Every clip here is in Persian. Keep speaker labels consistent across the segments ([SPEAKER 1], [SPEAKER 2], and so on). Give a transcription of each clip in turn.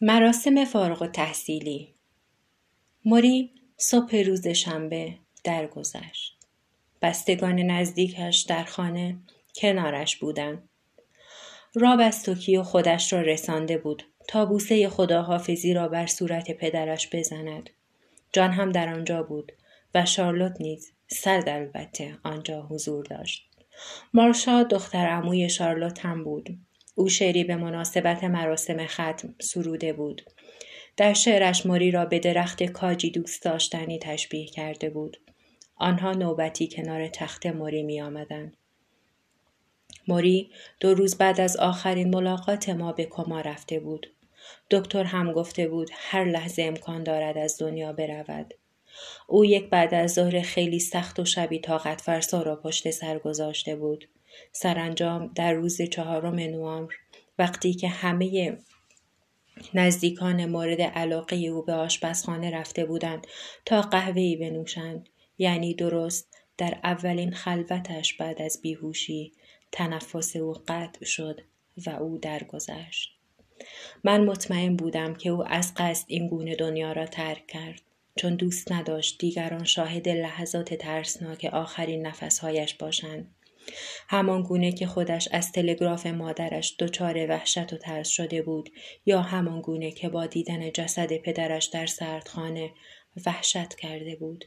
[SPEAKER 1] مراسم فارغ تحصیلی موری صبح روز شنبه درگذشت. بستگان نزدیکش در خانه کنارش بودند. راب از توکیو خودش را رسانده بود تا بوسه خداحافظی را بر صورت پدرش بزند. جان هم در آنجا بود و شارلوت نیز سرد البته آنجا حضور داشت. مارشا دختر عموی شارلوت هم بود. او شعری به مناسبت مراسم ختم سروده بود در شعرش موری را به درخت کاجی دوست داشتنی تشبیه کرده بود آنها نوبتی کنار تخت موری می آمدن. موری دو روز بعد از آخرین ملاقات ما به کما رفته بود. دکتر هم گفته بود هر لحظه امکان دارد از دنیا برود. او یک بعد از ظهر خیلی سخت و شبی طاقت فرسا را پشت سر گذاشته بود. سرانجام در روز چهارم نوامبر وقتی که همه نزدیکان مورد علاقه او به آشپزخانه رفته بودند تا قهوه‌ای بنوشند یعنی درست در اولین خلوتش بعد از بیهوشی تنفس او قطع شد و او درگذشت. من مطمئن بودم که او از قصد این گونه دنیا را ترک کرد چون دوست نداشت دیگران شاهد لحظات ترسناک آخرین نفسهایش باشند. همان گونه که خودش از تلگراف مادرش دچار وحشت و ترس شده بود یا همان گونه که با دیدن جسد پدرش در سردخانه وحشت کرده بود.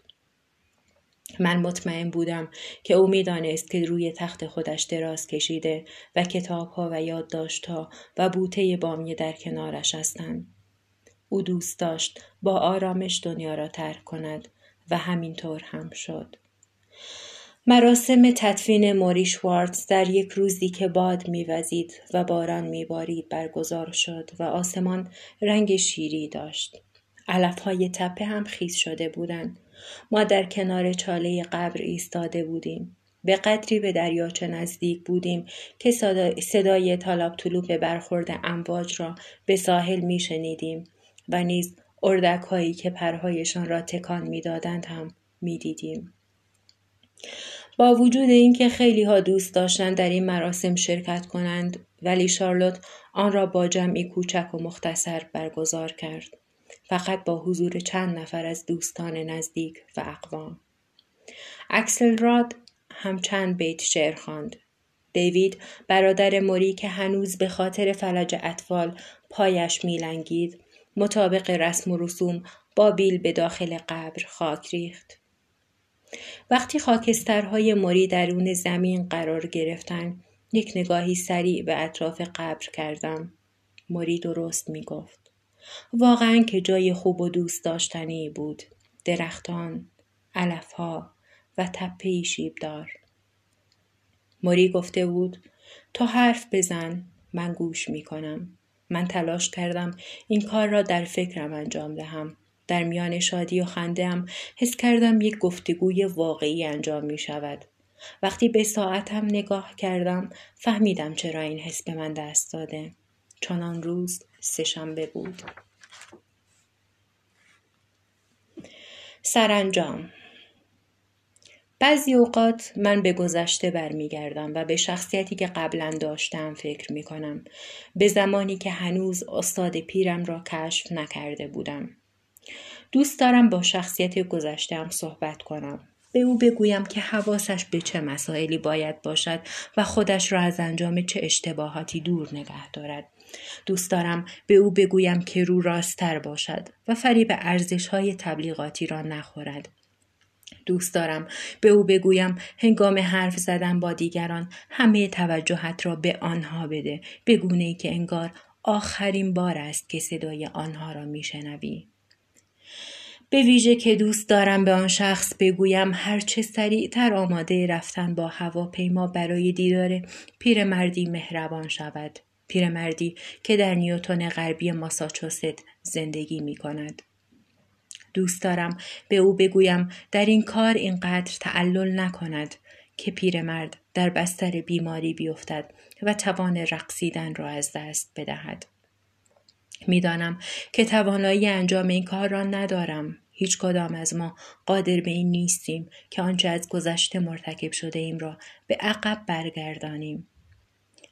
[SPEAKER 1] من مطمئن بودم که او می‌دانست که روی تخت خودش دراز کشیده و کتابها و یادداشتها و بوته بامی در کنارش هستند. او دوست داشت با آرامش دنیا را ترک کند و همینطور هم شد. مراسم تدفین موری شوارتز در یک روزی که باد میوزید و باران میبارید برگزار شد و آسمان رنگ شیری داشت. علفهای تپه هم خیز شده بودند. ما در کنار چاله قبر ایستاده بودیم. به قدری به دریاچه نزدیک بودیم که صدای طلاب طلوب برخورد امواج را به ساحل میشنیدیم و نیز اردک هایی که پرهایشان را تکان می‌دادند هم می‌دیدیم. با وجود اینکه خیلی ها دوست داشتند در این مراسم شرکت کنند ولی شارلوت آن را با جمعی کوچک و مختصر برگزار کرد. فقط با حضور چند نفر از دوستان نزدیک و اقوام. اکسل راد هم چند بیت شعر خواند. دیوید برادر موری که هنوز به خاطر فلج اطفال پایش میلنگید مطابق رسم و رسوم با بیل به داخل قبر خاک ریخت. وقتی خاکسترهای مری درون زمین قرار گرفتن یک نگاهی سریع به اطراف قبر کردم. مری درست می گفت واقعا که جای خوب و دوست داشتنی بود. درختان علفها و تپه شیبدار. موری گفته بود تو حرف بزن من گوش می کنم من تلاش کردم این کار را در فکرم انجام دهم. در میان شادی و خنده هم حس کردم یک گفتگوی واقعی انجام می شود. وقتی به ساعتم نگاه کردم فهمیدم چرا این حس به من دست داده. چون آن روز سهشنبه بود. سرانجام بعضی اوقات من به گذشته برمیگردم و به شخصیتی که قبلا داشتم فکر می کنم. به زمانی که هنوز استاد پیرم را کشف نکرده بودم. دوست دارم با شخصیت گذشتم صحبت کنم. به او بگویم که حواسش به چه مسائلی باید باشد و خودش را از انجام چه اشتباهاتی دور نگه دارد. دوست دارم به او بگویم که رو راستتر باشد و فریب ارزش های تبلیغاتی را نخورد. دوست دارم به او بگویم هنگام حرف زدن با دیگران همه توجهت را به آنها بده به گونه ای که انگار آخرین بار است که صدای آنها را میشنوی به ویژه که دوست دارم به آن شخص بگویم هرچه سریعتر آماده رفتن با هواپیما برای دیدار پیرمردی مهربان شود پیرمردی که در نیوتون غربی ماساچوست زندگی می کند. دوست دارم به او بگویم در این کار اینقدر تعلل نکند که پیرمرد در بستر بیماری بیفتد و توان رقصیدن را از دست بدهد. می‌دانم که توانایی انجام این کار را ندارم هیچ کدام از ما قادر به این نیستیم که آنچه از گذشته مرتکب شده ایم را به عقب برگردانیم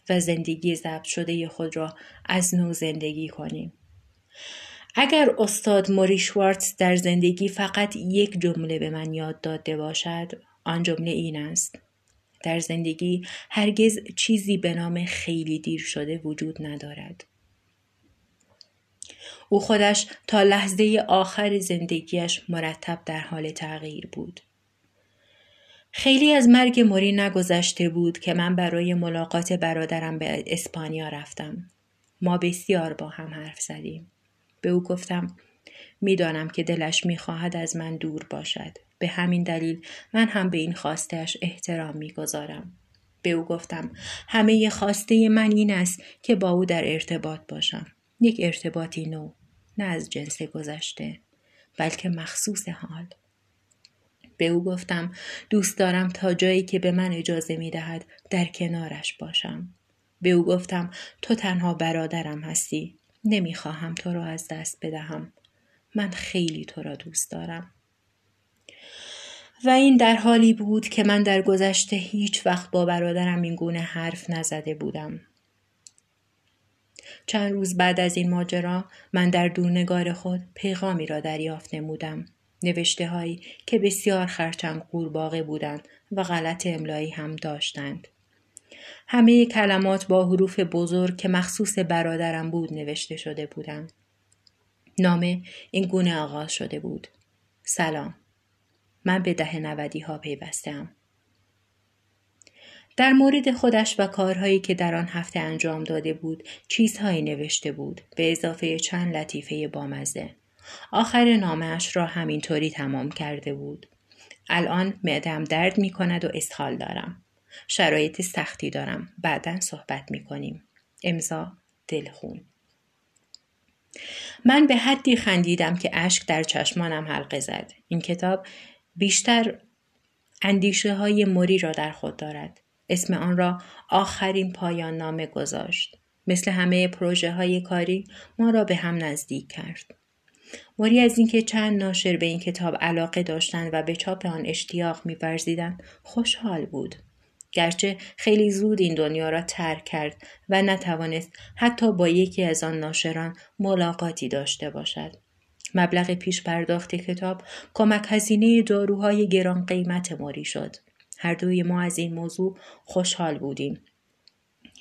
[SPEAKER 1] و زندگی ضبط شده خود را از نو زندگی کنیم. اگر استاد موری شوارتز در زندگی فقط یک جمله به من یاد داده باشد آن جمله این است در زندگی هرگز چیزی به نام خیلی دیر شده وجود ندارد او خودش تا لحظه آخر زندگیش مرتب در حال تغییر بود. خیلی از مرگ موری نگذشته بود که من برای ملاقات برادرم به اسپانیا رفتم. ما بسیار با هم حرف زدیم. به او گفتم می‌دانم که دلش می‌خواهد از من دور باشد. به همین دلیل من هم به این خواستش احترام می‌گذارم. به او گفتم همه خواسته من این است که با او در ارتباط باشم. یک ارتباطی نو نه از جنس گذشته بلکه مخصوص حال به او گفتم دوست دارم تا جایی که به من اجازه می دهد در کنارش باشم. به او گفتم تو تنها برادرم هستی. نمی‌خواهم تو را از دست بدهم. من خیلی تو را دوست دارم. و این در حالی بود که من در گذشته هیچ وقت با برادرم این گونه حرف نزده بودم. چند روز بعد از این ماجرا من در دورنگار خود پیغامی را دریافت نمودم. نوشته هایی که بسیار خرچنگ قورباغه بودند و غلط املایی هم داشتند. همه کلمات با حروف بزرگ که مخصوص برادرم بود نوشته شده بودند. نامه این گونه آغاز شده بود. سلام. من به ده نودی ها پیوستم. در مورد خودش و کارهایی که در آن هفته انجام داده بود چیزهایی نوشته بود به اضافه چند لطیفه بامزه. آخر نامش را همینطوری تمام کرده بود. الان معدم درد می کند و اسهال دارم. شرایط سختی دارم. بعدا صحبت می کنیم. امضا دلخون. من به حدی خندیدم که اشک در چشمانم حلقه زد. این کتاب بیشتر اندیشه های موری را در خود دارد. اسم آن را آخرین پایان نامه گذاشت. مثل همه پروژه های کاری ما را به هم نزدیک کرد. موری از اینکه چند ناشر به این کتاب علاقه داشتند و به چاپ آن اشتیاق میورزیدند خوشحال بود گرچه خیلی زود این دنیا را ترک کرد و نتوانست حتی با یکی از آن ناشران ملاقاتی داشته باشد مبلغ پیش پرداخت کتاب کمک هزینه داروهای گران قیمت موری شد هر دوی ما از این موضوع خوشحال بودیم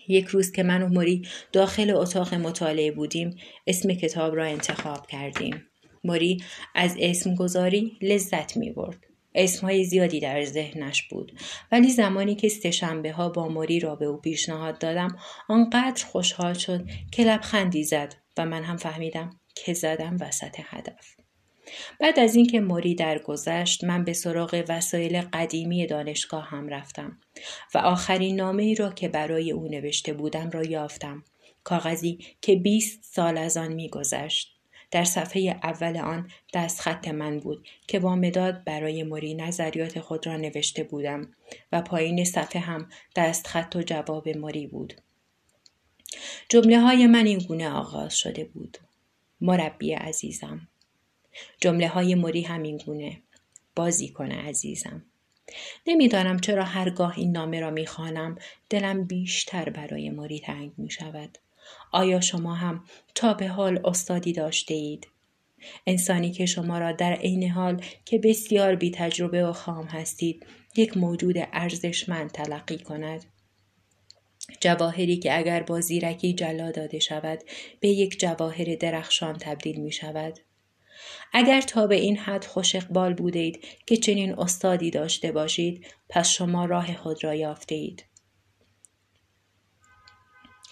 [SPEAKER 1] یک روز که من و موری داخل اتاق مطالعه بودیم اسم کتاب را انتخاب کردیم. موری از اسم گذاری لذت می برد. اسمهای زیادی در ذهنش بود ولی زمانی که سهشنبه ها با موری را به او پیشنهاد دادم آنقدر خوشحال شد که لبخندی زد و من هم فهمیدم که زدم وسط هدف بعد از اینکه موری درگذشت من به سراغ وسایل قدیمی دانشگاه هم رفتم و آخرین نامه ای را که برای او نوشته بودم را یافتم کاغذی که بیست سال از آن میگذشت در صفحه اول آن دست خط من بود که با مداد برای موری نظریات خود را نوشته بودم و پایین صفحه هم دست خط و جواب موری بود. جمله های من این گونه آغاز شده بود. مربی عزیزم جمله های موری همین گونه بازی کنه عزیزم نمی‌دانم چرا هرگاه این نامه را می‌خوانم دلم بیشتر برای موری تنگ می شود. آیا شما هم تا به حال استادی داشته اید؟ انسانی که شما را در عین حال که بسیار بی تجربه و خام هستید یک موجود ارزشمند تلقی کند. جواهری که اگر با زیرکی جلا داده شود به یک جواهر درخشان تبدیل می شود. اگر تا به این حد خوش اقبال بودید که چنین استادی داشته باشید پس شما راه خود را یافته اید.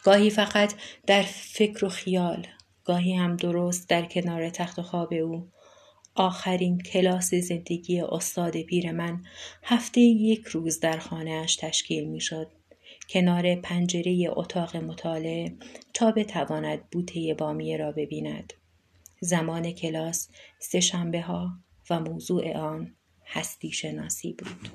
[SPEAKER 1] گاهی فقط در فکر و خیال گاهی هم درست در کنار تخت خواب او آخرین کلاس زندگی استاد پیر من هفته یک روز در خانهاش تشکیل می شد. کنار پنجره اتاق مطالعه تا بتواند بوته بامیه را ببیند. زمان کلاس سه شنبه ها و موضوع آن هستی شناسی بود.